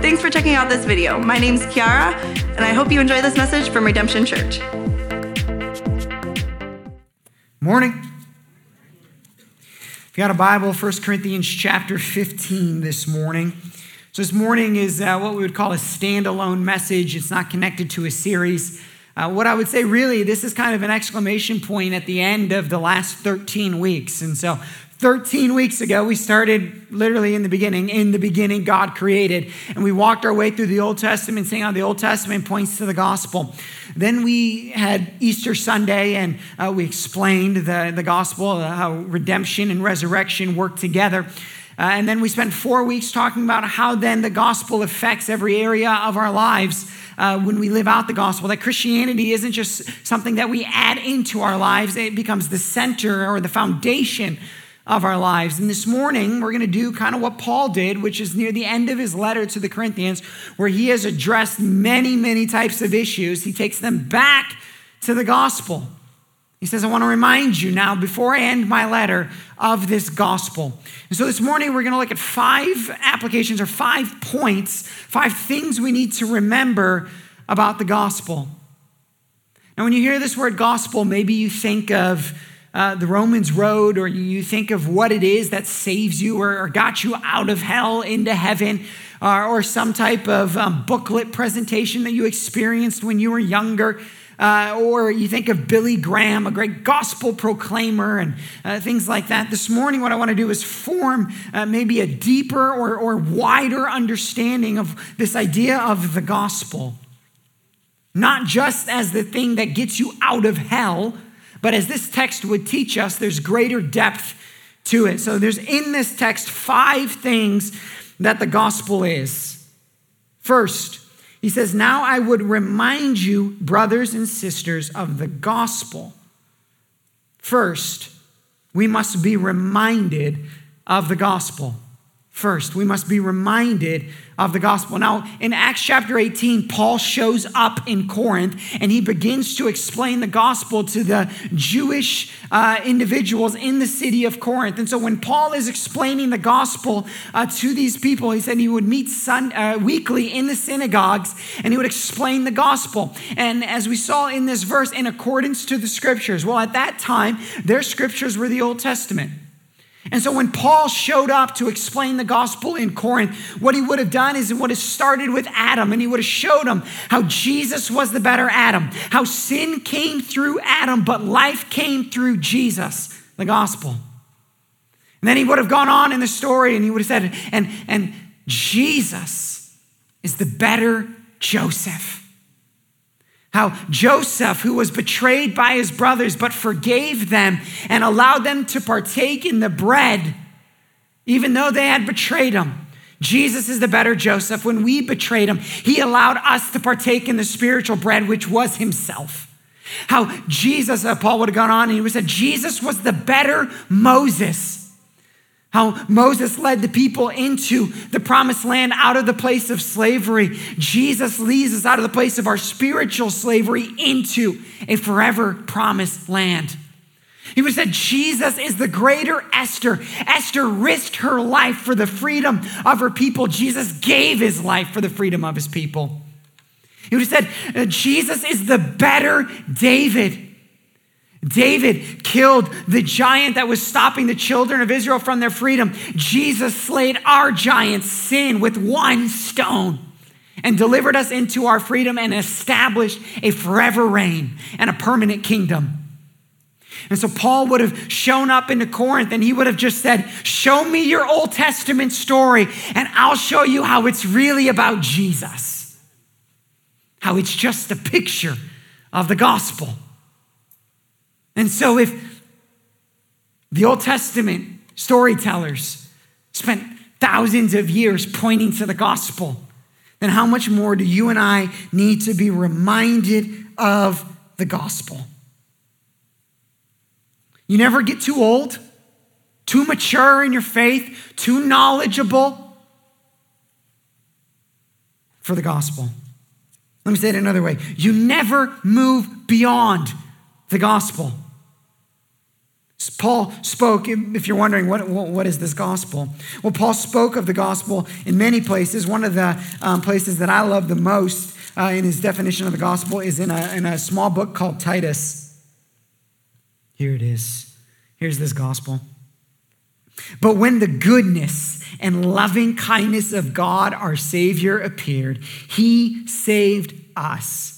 Thanks for checking out this video. My name's Kiara, and I hope you enjoy this message from Redemption Church. Morning. If you got a Bible, 1 Corinthians chapter 15 this morning. So, this morning is uh, what we would call a standalone message. It's not connected to a series. Uh, what I would say, really, this is kind of an exclamation point at the end of the last 13 weeks. And so, 13 weeks ago, we started literally in the beginning. In the beginning, God created. And we walked our way through the Old Testament, saying how the Old Testament points to the gospel. Then we had Easter Sunday, and uh, we explained the, the gospel, uh, how redemption and resurrection work together. Uh, and then we spent four weeks talking about how then the gospel affects every area of our lives. Uh, when we live out the gospel, that Christianity isn't just something that we add into our lives, it becomes the center or the foundation of our lives. And this morning, we're going to do kind of what Paul did, which is near the end of his letter to the Corinthians, where he has addressed many, many types of issues. He takes them back to the gospel. He says, I want to remind you now, before I end my letter, of this gospel. And so this morning, we're going to look at five applications or five points, five things we need to remember about the gospel. Now, when you hear this word gospel, maybe you think of uh, the Romans road, or you think of what it is that saves you or, or got you out of hell into heaven, uh, or some type of um, booklet presentation that you experienced when you were younger. Uh, or you think of Billy Graham, a great gospel proclaimer, and uh, things like that. This morning, what I want to do is form uh, maybe a deeper or, or wider understanding of this idea of the gospel. Not just as the thing that gets you out of hell, but as this text would teach us, there's greater depth to it. So there's in this text five things that the gospel is. First, he says, Now I would remind you, brothers and sisters, of the gospel. First, we must be reminded of the gospel. First, we must be reminded of the gospel. Now, in Acts chapter 18, Paul shows up in Corinth and he begins to explain the gospel to the Jewish uh, individuals in the city of Corinth. And so, when Paul is explaining the gospel uh, to these people, he said he would meet sun, uh, weekly in the synagogues and he would explain the gospel. And as we saw in this verse, in accordance to the scriptures, well, at that time, their scriptures were the Old Testament. And so when Paul showed up to explain the gospel in Corinth, what he would have done is and what has started with Adam, and he would have showed him how Jesus was the better Adam, how sin came through Adam, but life came through Jesus, the gospel. And then he would have gone on in the story and he would have said, and, and Jesus is the better Joseph. How Joseph, who was betrayed by his brothers, but forgave them and allowed them to partake in the bread, even though they had betrayed him. Jesus is the better Joseph. When we betrayed him, he allowed us to partake in the spiritual bread, which was himself. How Jesus, uh, Paul would have gone on and he would have said, Jesus was the better Moses how Moses led the people into the promised land out of the place of slavery. Jesus leads us out of the place of our spiritual slavery into a forever promised land. He would have said, Jesus is the greater Esther. Esther risked her life for the freedom of her people. Jesus gave his life for the freedom of his people. He would have said, Jesus is the better David. David killed the giant that was stopping the children of Israel from their freedom. Jesus slayed our giant sin with one stone and delivered us into our freedom and established a forever reign and a permanent kingdom. And so Paul would have shown up into Corinth and he would have just said, Show me your Old Testament story, and I'll show you how it's really about Jesus. How it's just a picture of the gospel. And so, if the Old Testament storytellers spent thousands of years pointing to the gospel, then how much more do you and I need to be reminded of the gospel? You never get too old, too mature in your faith, too knowledgeable for the gospel. Let me say it another way you never move beyond the gospel. Paul spoke, if you're wondering, what, what is this gospel? Well, Paul spoke of the gospel in many places. One of the um, places that I love the most uh, in his definition of the gospel is in a, in a small book called Titus. Here it is. Here's this gospel. But when the goodness and loving kindness of God our Savior appeared, he saved us.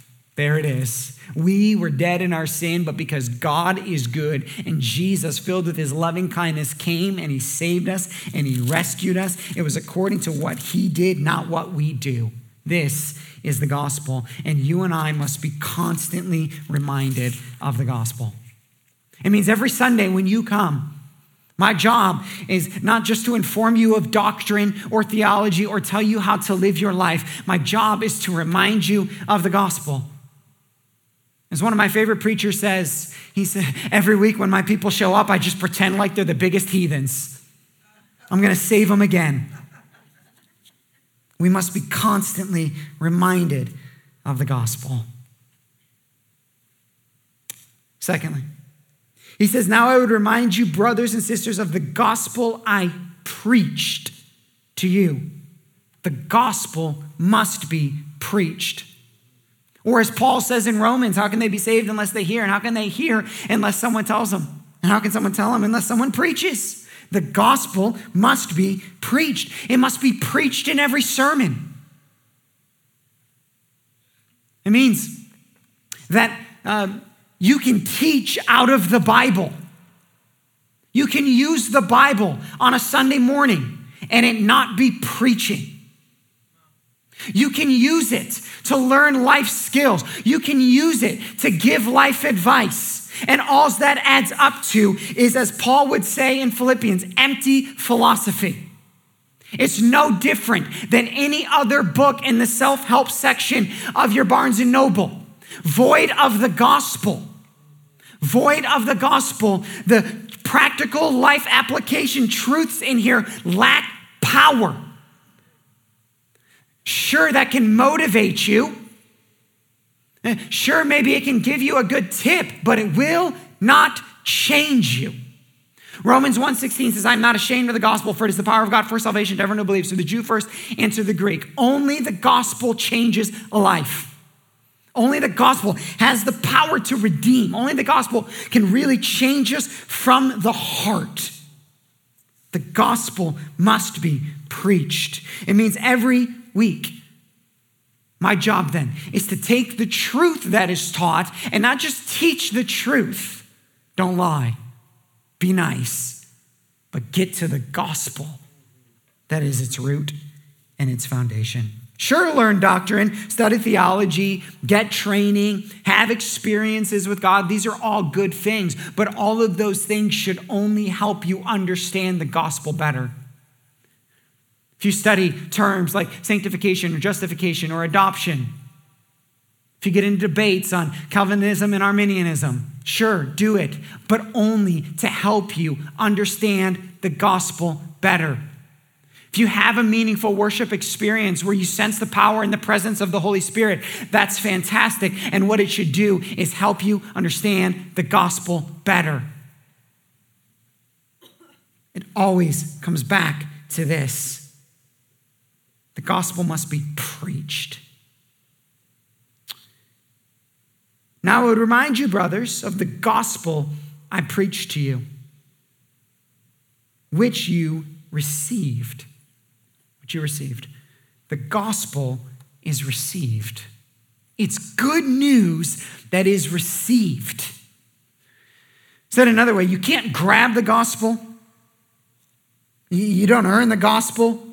There it is. We were dead in our sin, but because God is good and Jesus, filled with his loving kindness, came and he saved us and he rescued us, it was according to what he did, not what we do. This is the gospel, and you and I must be constantly reminded of the gospel. It means every Sunday when you come, my job is not just to inform you of doctrine or theology or tell you how to live your life. My job is to remind you of the gospel. As one of my favorite preachers says, he said, every week when my people show up, I just pretend like they're the biggest heathens. I'm going to save them again. We must be constantly reminded of the gospel. Secondly, he says, Now I would remind you, brothers and sisters, of the gospel I preached to you. The gospel must be preached. Or as Paul says in Romans, how can they be saved unless they hear? And how can they hear unless someone tells them? And how can someone tell them unless someone preaches? The gospel must be preached. It must be preached in every sermon. It means that uh, you can teach out of the Bible. You can use the Bible on a Sunday morning and it not be preaching. You can use it to learn life skills. You can use it to give life advice. And all that adds up to is, as Paul would say in Philippians, empty philosophy. It's no different than any other book in the self help section of your Barnes and Noble, void of the gospel. Void of the gospel. The practical life application truths in here lack power. Sure, that can motivate you. Eh, sure, maybe it can give you a good tip, but it will not change you. Romans 1:16 says, I'm not ashamed of the gospel, for it is the power of God for salvation to everyone who believes. So the Jew first and to the Greek. Only the gospel changes life. Only the gospel has the power to redeem. Only the gospel can really change us from the heart. The gospel must be preached. It means every week. My job then is to take the truth that is taught and not just teach the truth. Don't lie, be nice, but get to the gospel that is its root and its foundation. Sure, learn doctrine, study theology, get training, have experiences with God. These are all good things, but all of those things should only help you understand the gospel better. If you study terms like sanctification or justification or adoption, if you get into debates on Calvinism and Arminianism, sure, do it, but only to help you understand the gospel better. If you have a meaningful worship experience where you sense the power and the presence of the Holy Spirit, that's fantastic. And what it should do is help you understand the gospel better. It always comes back to this the gospel must be preached. Now, I would remind you, brothers, of the gospel I preached to you, which you received. Which you received. The gospel is received. It's good news that is received. Said another way, you can't grab the gospel. You don't earn the gospel.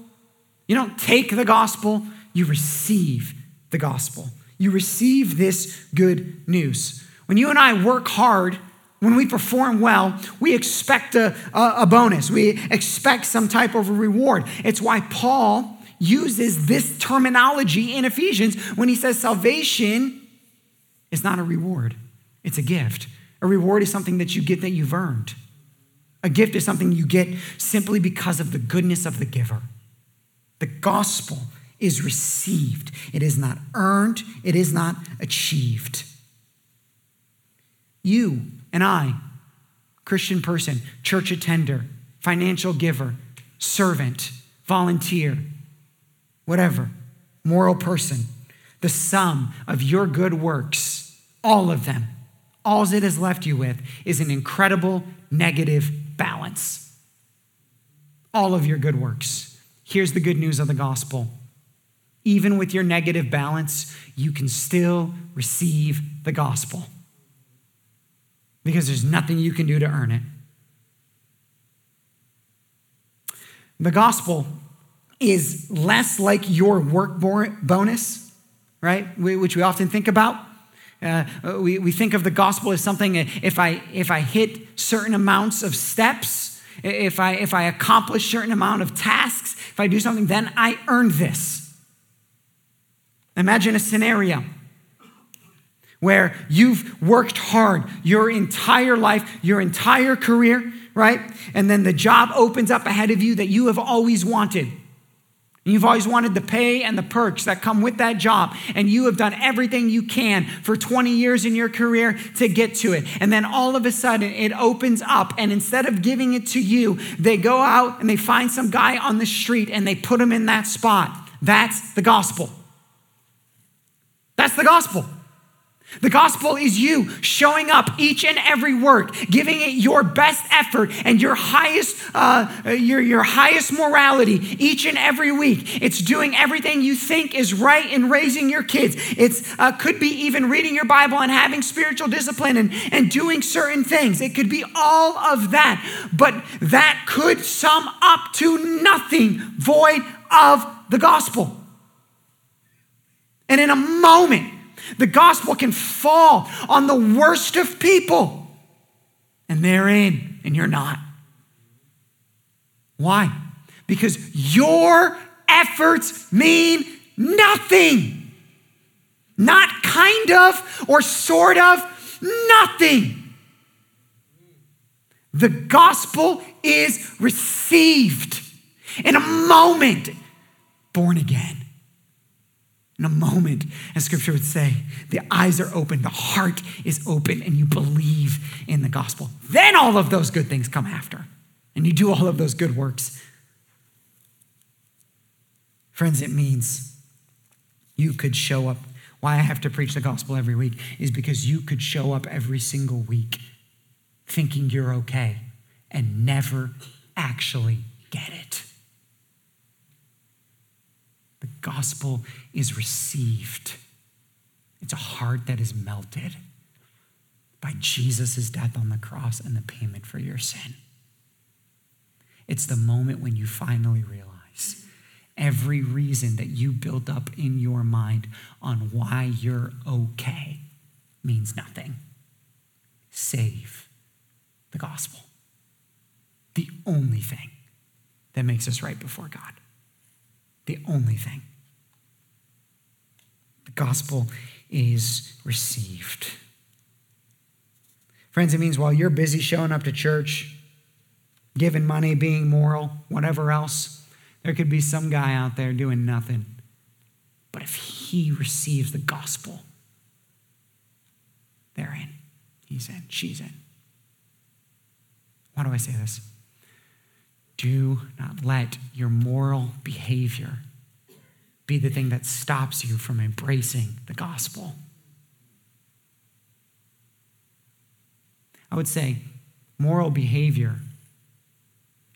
You don't take the gospel, you receive the gospel. You receive this good news. When you and I work hard, when we perform well, we expect a, a, bonus. We expect some type of a reward. It's why Paul uses this terminology in Ephesians when he says salvation is not a reward, it's a gift. A reward is something that you get that you've earned. A gift is something you get simply because of the goodness of the giver. The gospel is received, it is not earned, it is not achieved. You and I, Christian person, church attender, financial giver, servant, volunteer, whatever, moral person, the sum of your good works, all of them, all it has left you with is an incredible negative balance. All of your good works. Here's the good news of the gospel. Even with your negative balance, you can still receive the gospel because there's nothing you can do to earn it. The gospel is less like your work bonus, right? Which we often think about. Uh, we, we think of the gospel as something if I if I hit certain amounts of steps, if I if I accomplish certain amount of tasks, if I do something, then I earn this. Imagine a scenario where you've worked hard your entire life, your entire career, right? And then the job opens up ahead of you that you have always wanted. You've always wanted the pay and the perks that come with that job, and you have done everything you can for 20 years in your career to get to it. And then all of a sudden, it opens up, and instead of giving it to you, they go out and they find some guy on the street and they put him in that spot. That's the gospel. That's the gospel. The gospel is you showing up each and every work, giving it your best effort and your highest, uh, your, your highest morality each and every week. It's doing everything you think is right in raising your kids. It uh, could be even reading your Bible and having spiritual discipline and, and doing certain things. It could be all of that, but that could sum up to nothing void of the gospel. And in a moment, the gospel can fall on the worst of people, and they're in, and you're not. Why? Because your efforts mean nothing. Not kind of or sort of, nothing. The gospel is received in a moment, born again in a moment, as scripture would say, the eyes are open, the heart is open, and you believe in the gospel. Then all of those good things come after, and you do all of those good works. Friends, it means you could show up. Why I have to preach the gospel every week is because you could show up every single week thinking you're okay and never actually get it gospel is received. It's a heart that is melted by Jesus' death on the cross and the payment for your sin. It's the moment when you finally realize every reason that you built up in your mind on why you're okay means nothing. Save the gospel. The only thing that makes us right before God the only thing. The gospel is received. Friends, it means while you're busy showing up to church, giving money, being moral, whatever else, there could be some guy out there doing nothing. But if he receives the gospel, they're in. He's in. She's in. Why do I say this? Do not let your moral behavior be the thing that stops you from embracing the gospel. I would say moral behavior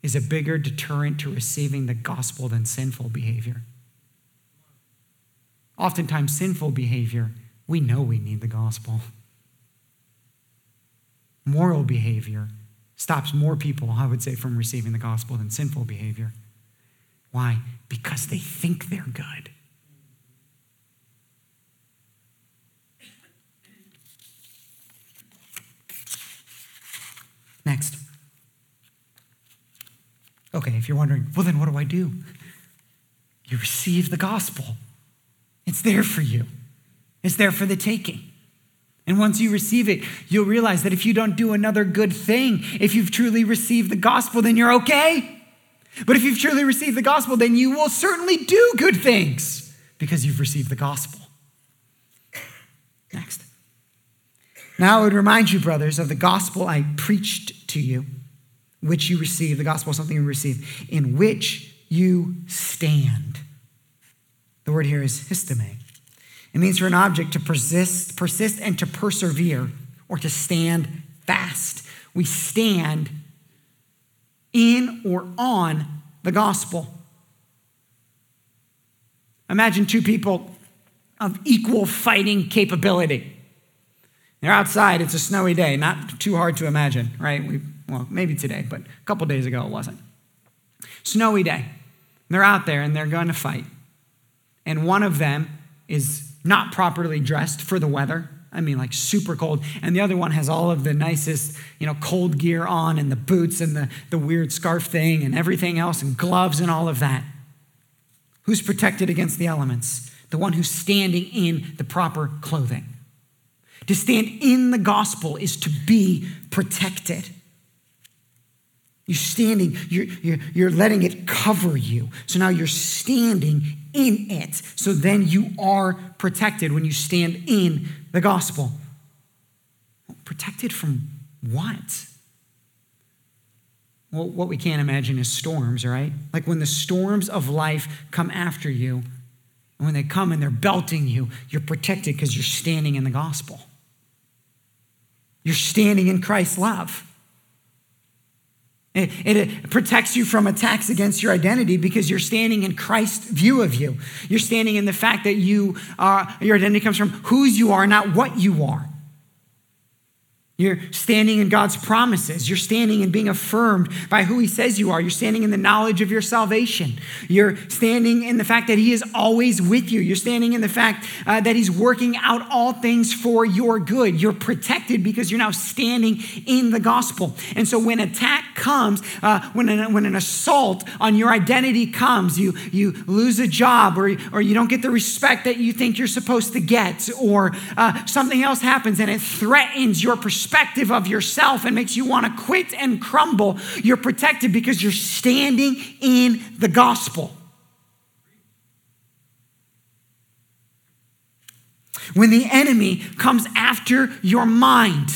is a bigger deterrent to receiving the gospel than sinful behavior. Oftentimes, sinful behavior, we know we need the gospel. Moral behavior, stops more people, I would say, from receiving the gospel than sinful behavior. Why? Because they think they're good. Next. Okay, if you're wondering, well, then what do I do? you receive the gospel. It's there for you, it's there for the taking. And once you receive it, you'll realize that if you don't do another good thing, if you've truly received the gospel, then you're okay. But if you've truly received the gospel, then you will certainly do good things because you've received the gospel. Next. Now I would remind you, brothers, of the gospel I preached to you, which you received, the gospel, is something you received, in which you stand. The word here is histemi. It means for an object to persist, persist and to persevere or to stand fast. We stand in or on the gospel. Imagine two people of equal fighting capability. They're outside, it's a snowy day, not too hard to imagine, right? We, well, maybe today, but a couple days ago it wasn't. Snowy day. They're out there and they're going to fight. And one of them is not properly dressed for the weather. I mean, like super cold. And the other one has all of the nicest, you know, cold gear on and the boots and the, the weird scarf thing and everything else and gloves and all of that. Who's protected against the elements? The one who's standing in the proper clothing. To stand in the gospel is to be protected. You're standing, you're, you're, you're letting it cover you. So now you're standing in it. So then you are protected when you stand in the gospel. Protected from what? Well, what we can't imagine is storms, right? Like when the storms of life come after you, and when they come and they're belting you, you're protected because you're standing in the gospel. You're standing in Christ's love. It, it, protects you from attacks against your identity because you're standing in Christ's view of you. You're standing in the fact that you are, your identity comes from whose you are, not what you are. You're standing in God's promises. You're standing in being affirmed by who He says you are. You're standing in the knowledge of your salvation. You're standing in the fact that He is always with you. You're standing in the fact uh, that He's working out all things for your good. You're protected because you're now standing in the gospel. And so when attack comes, uh, when, an, when an assault on your identity comes, you, you lose a job or, or you don't get the respect that you think you're supposed to get, or uh, something else happens and it threatens your perspective perspective of yourself and makes you want to quit and crumble, you're protected because you're standing in the gospel. When the enemy comes after your mind,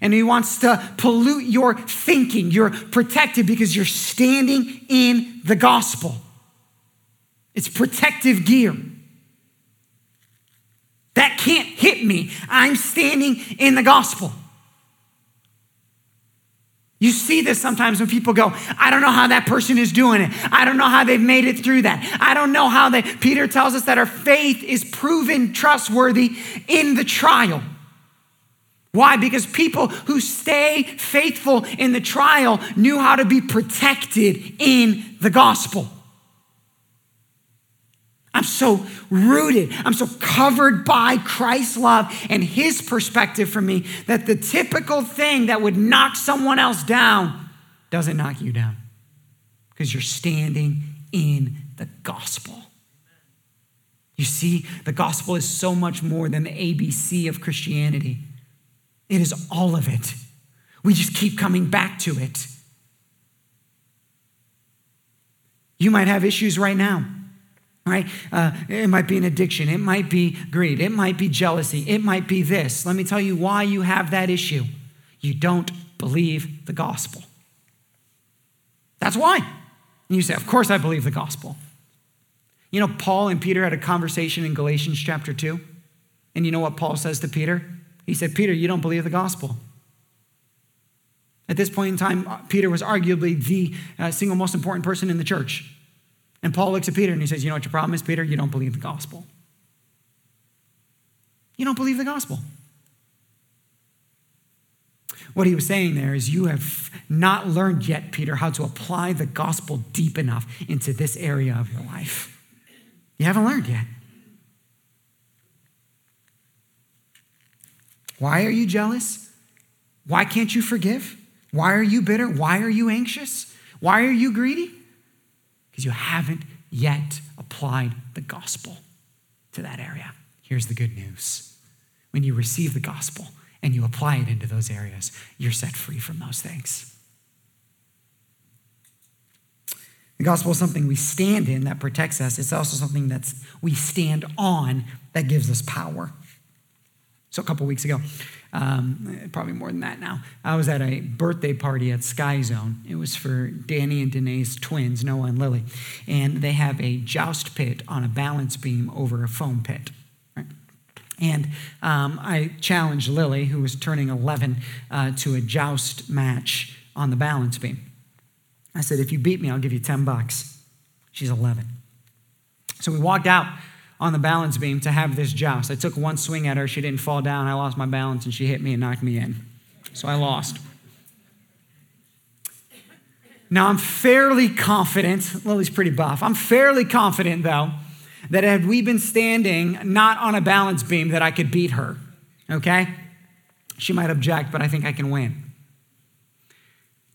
and he wants to pollute your thinking. You're protected because you're standing in the gospel. It's protective gear. That can't hit me. I'm standing in the gospel. You see this sometimes when people go, I don't know how that person is doing it. I don't know how they've made it through that. I don't know how they. Peter tells us that our faith is proven trustworthy in the trial. Why? Because people who stay faithful in the trial knew how to be protected in the gospel. So rooted. I'm so covered by Christ's love and his perspective for me that the typical thing that would knock someone else down doesn't knock you down because you're standing in the gospel. You see, the gospel is so much more than the ABC of Christianity, it is all of it. We just keep coming back to it. You might have issues right now right? Uh, it might be an addiction. It might be greed. It might be jealousy. It might be this. Let me tell you why you have that issue. You don't believe the gospel. That's why. And you say, Of course I believe the gospel. You know, Paul and Peter had a conversation in Galatians chapter 2. And you know what Paul says to Peter? He said, Peter, you don't believe the gospel. At this point in time, Peter was arguably the uh, single most important person in the church. And Paul looks at Peter and he says, You know what your problem is, Peter? You don't believe the gospel. You don't believe the gospel. What he was saying there is, You have not learned yet, Peter, how to apply the gospel deep enough into this area of your life. You haven't learned yet. Why are you jealous? Why can't you forgive? Why are you bitter? Why are you anxious? Why are you greedy? Because you haven't yet applied the gospel to that area. Here's the good news when you receive the gospel and you apply it into those areas, you're set free from those things. The gospel is something we stand in that protects us. It's also something that we stand on that gives us power. So, a couple weeks ago, um, probably more than that now, I was at a birthday party at Sky Zone. It was for Danny and Danae's twins, Noah and Lily. And they have a joust pit on a balance beam over a foam pit. And um, I challenged Lily, who was turning 11, uh, to a joust match on the balance beam. I said, if you beat me, I'll give you 10 bucks. She's 11. So we walked out on the balance beam to have this joust. I took one swing at her. She didn't fall down. I lost my balance and she hit me and knocked me in. So I lost. Now I'm fairly confident, Lily's pretty buff. I'm fairly confident, though, that had we been standing not on a balance beam, that I could beat her. Okay? She might object, but I think I can win.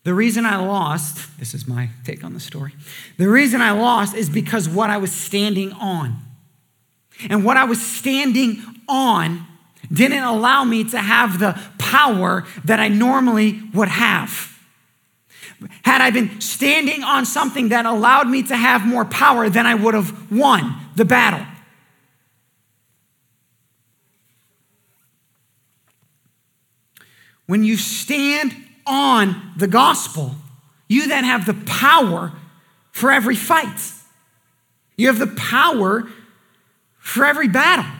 The reason I lost, this is my take on the story. The reason I lost is because what I was standing on. And what I was standing on didn't allow me to have the power that I normally would have. Had I been standing on something that allowed me to have more power, then I would have won the battle. When you stand on the gospel, you then have the power for every fight. You have the power for every battle.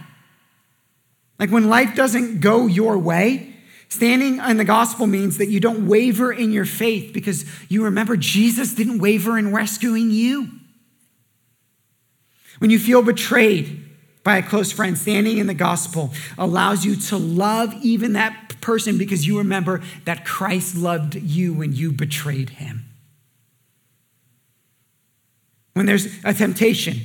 Like when life doesn't go your way, standing in the gospel means that you don't waver in your faith because you remember Jesus didn't waver in rescuing you. When you feel betrayed by a close friend, standing in the gospel allows you to love even that person because you remember that Christ loved you when you betrayed him. When there's a temptation,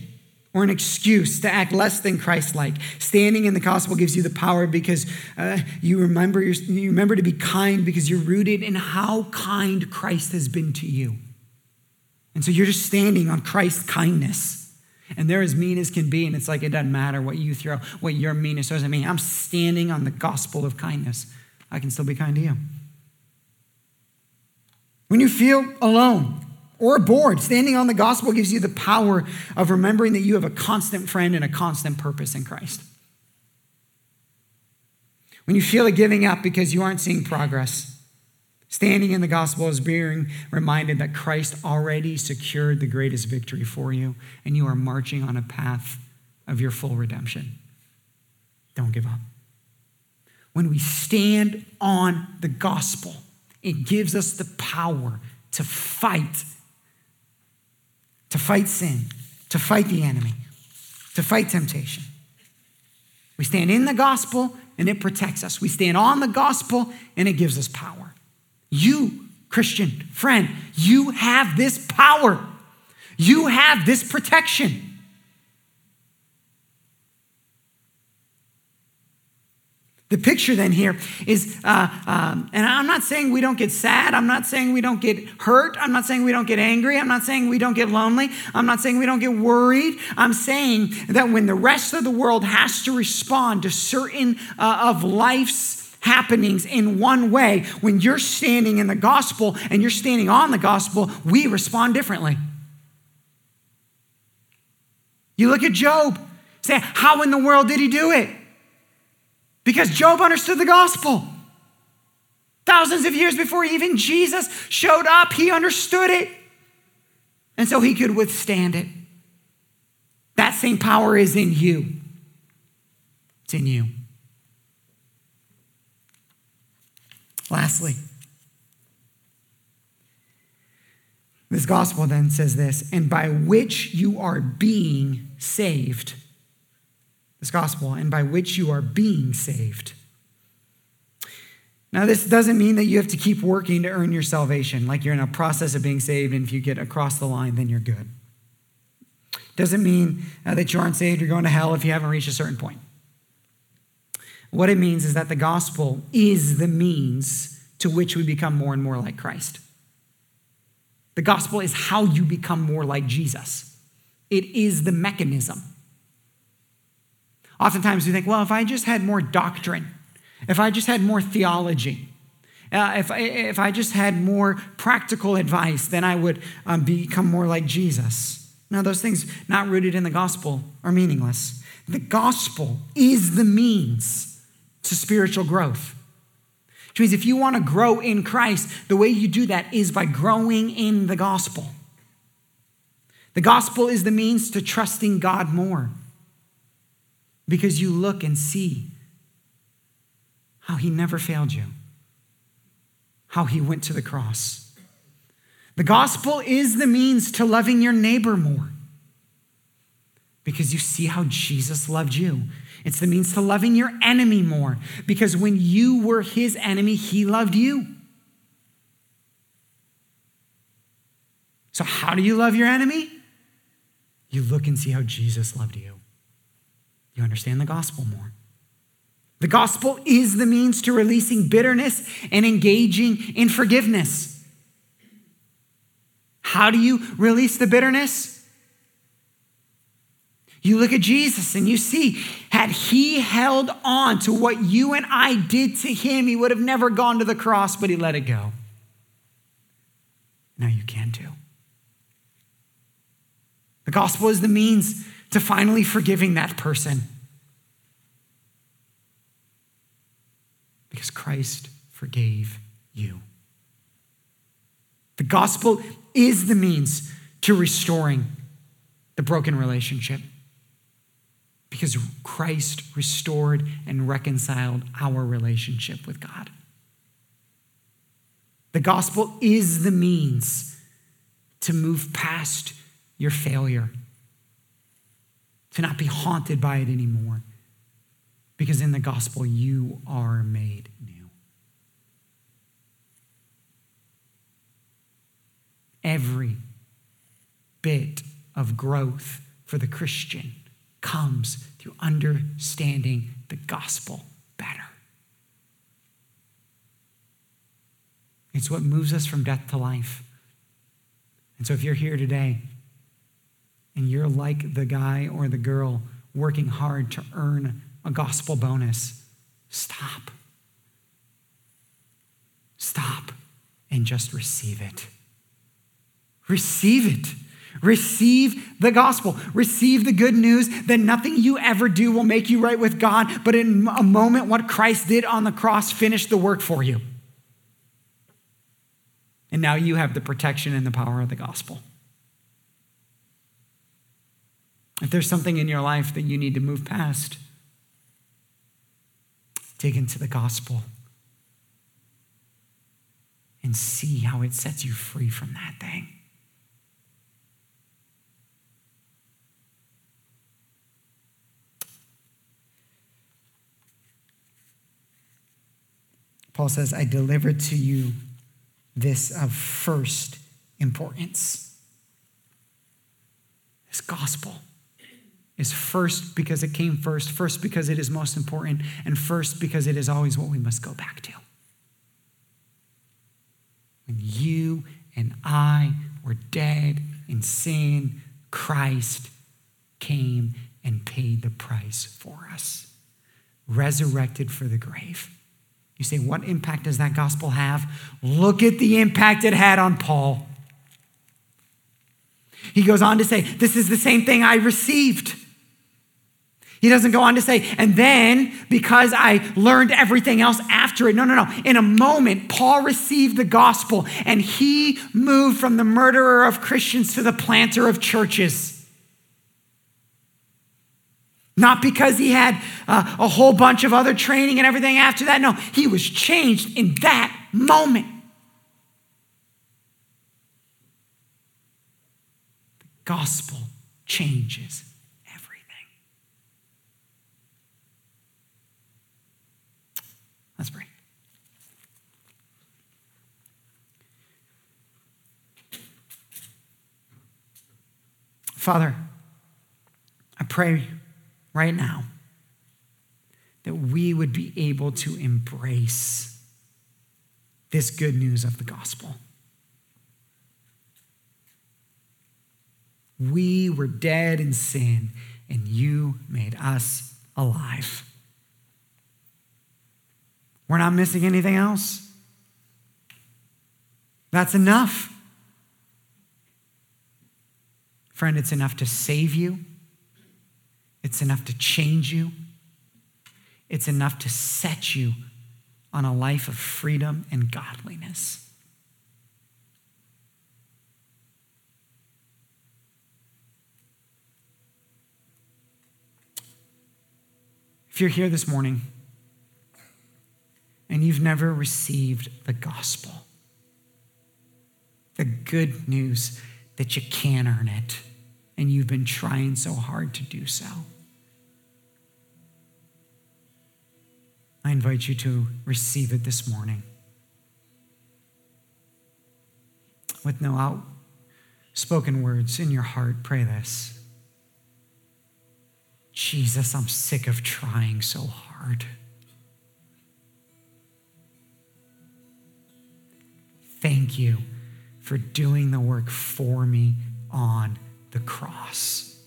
or an excuse to act less than Christ-like. Standing in the gospel gives you the power because uh, you remember you remember to be kind because you're rooted in how kind Christ has been to you. And so you're just standing on Christ's kindness. And they're as mean as can be, and it's like it doesn't matter what you throw, what your meanness doesn't mean. I'm standing on the gospel of kindness. I can still be kind to you. When you feel alone, or bored. Standing on the gospel gives you the power of remembering that you have a constant friend and a constant purpose in Christ. When you feel like giving up because you aren't seeing progress, standing in the gospel is being reminded that Christ already secured the greatest victory for you and you are marching on a path of your full redemption. Don't give up. When we stand on the gospel, it gives us the power to fight to fight sin, to fight the enemy, to fight temptation. We stand in the gospel and it protects us. We stand on the gospel and it gives us power. You, Christian friend, you have this power. You have this protection. The picture then here is, uh, um, and I'm not saying we don't get sad. I'm not saying we don't get hurt. I'm not saying we don't get angry. I'm not saying we don't get lonely. I'm not saying we don't get worried. I'm saying that when the rest of the world has to respond to certain uh, of life's happenings in one way, when you're standing in the gospel and you're standing on the gospel, we respond differently. You look at Job, say, How in the world did he do it? Because Job understood the gospel. Thousands of years before even Jesus showed up, he understood it. And so he could withstand it. That same power is in you. It's in you. Lastly, this gospel then says this, and by which you are being saved this gospel, and by which you are being saved. Now, this doesn't mean that you have to keep working to earn your salvation, like you're in a process of being saved, and if you get across the line, then you're good. Doesn't mean uh, that you aren't saved, you're going to hell if you haven't reached a certain point. What it means is that the gospel is the means to which we become more and more like Christ. The gospel is how you become more like Jesus. it is the mechanism. Oftentimes we think, well, if I just had more doctrine, if I just had more theology, uh, if, I, if I just had more practical advice, then I would um, become more like Jesus. Now, those things not rooted in the gospel are meaningless. The gospel is the means to spiritual growth. Which means if you want to grow in Christ, the way you do that is by growing in the gospel. The gospel is the means to trusting God more because you look and see how he never failed you, how he went to the cross. The gospel is the means to loving your neighbor more because you see how Jesus loved you. It's the means to loving your enemy more because when you were his enemy, he loved you. So, how do you love your enemy? You look and see how Jesus loved you. You understand the gospel more. The gospel is the means to releasing bitterness and engaging in forgiveness. How do you release the bitterness? You look at Jesus and you see, had he held on to what you and I did to him, he would have never gone to the cross, but he let it go. Now you can too. The gospel is the means to finally forgiving that person. Because Christ forgave you. The gospel is the means to restoring the broken relationship because Christ restored and reconciled our relationship with God. The gospel is the means to move past your failure, to not be haunted by it anymore, because in the gospel you are made new. Every bit of growth for the Christian comes through understanding the gospel better. It's what moves us from death to life. And so if you're here today and you're like the guy or the girl working hard to earn a gospel bonus, stop. Stop and just receive it. Receive it. Receive the gospel. Receive the good news that nothing you ever do will make you right with God, but in a moment, what Christ did on the cross finished the work for you. And now you have the protection and the power of the gospel. If there's something in your life that you need to move past, dig into the gospel and see how it sets you free from that thing. Paul says, I delivered to you this of first importance. This gospel is first because it came first, first because it is most important, and first because it is always what we must go back to. When you and I were dead in sin, Christ came and paid the price for us, resurrected for the grave. You say, what impact does that gospel have? Look at the impact it had on Paul. He goes on to say, This is the same thing I received. He doesn't go on to say, and then because I learned everything else after it. No, no, no. In a moment, Paul received the gospel and he moved from the murderer of Christians to the planter of churches. Not because he had uh, a whole bunch of other training and everything after that. No, he was changed in that moment. The gospel changes everything. Let's pray. Father, I pray right now that we would be able to embrace this good news of the gospel. We were dead in sin, and you made us alive. We're not missing anything else. That's enough. Friend, it's enough to save you, it's enough to change you, it's enough to set you on a life of freedom and godliness. If you're here this morning and you've never received the gospel, the good news that you can earn it, and you've been trying so hard to do so, I invite you to receive it this morning. With no outspoken words in your heart, pray this Jesus, I'm sick of trying so hard. Thank you for doing the work for me on the cross.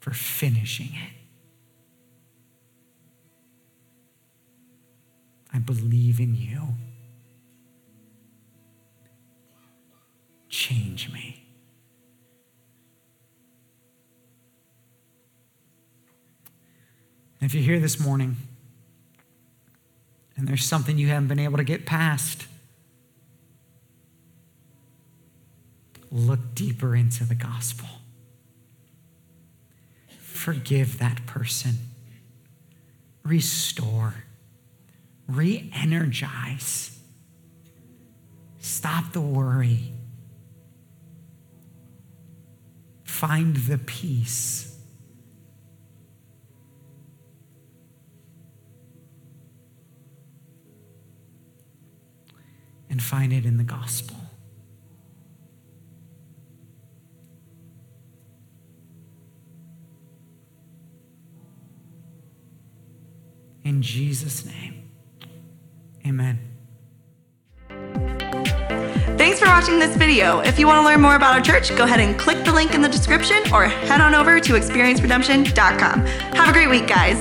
For finishing it. I believe in you. Change me. If you're here this morning and there's something you haven't been able to get past, look deeper into the gospel. Forgive that person. Restore. Re energize. Stop the worry. Find the peace. And find it in the gospel. In Jesus' name, amen. Thanks for watching this video. If you want to learn more about our church, go ahead and click the link in the description or head on over to experienceredemption.com. Have a great week, guys.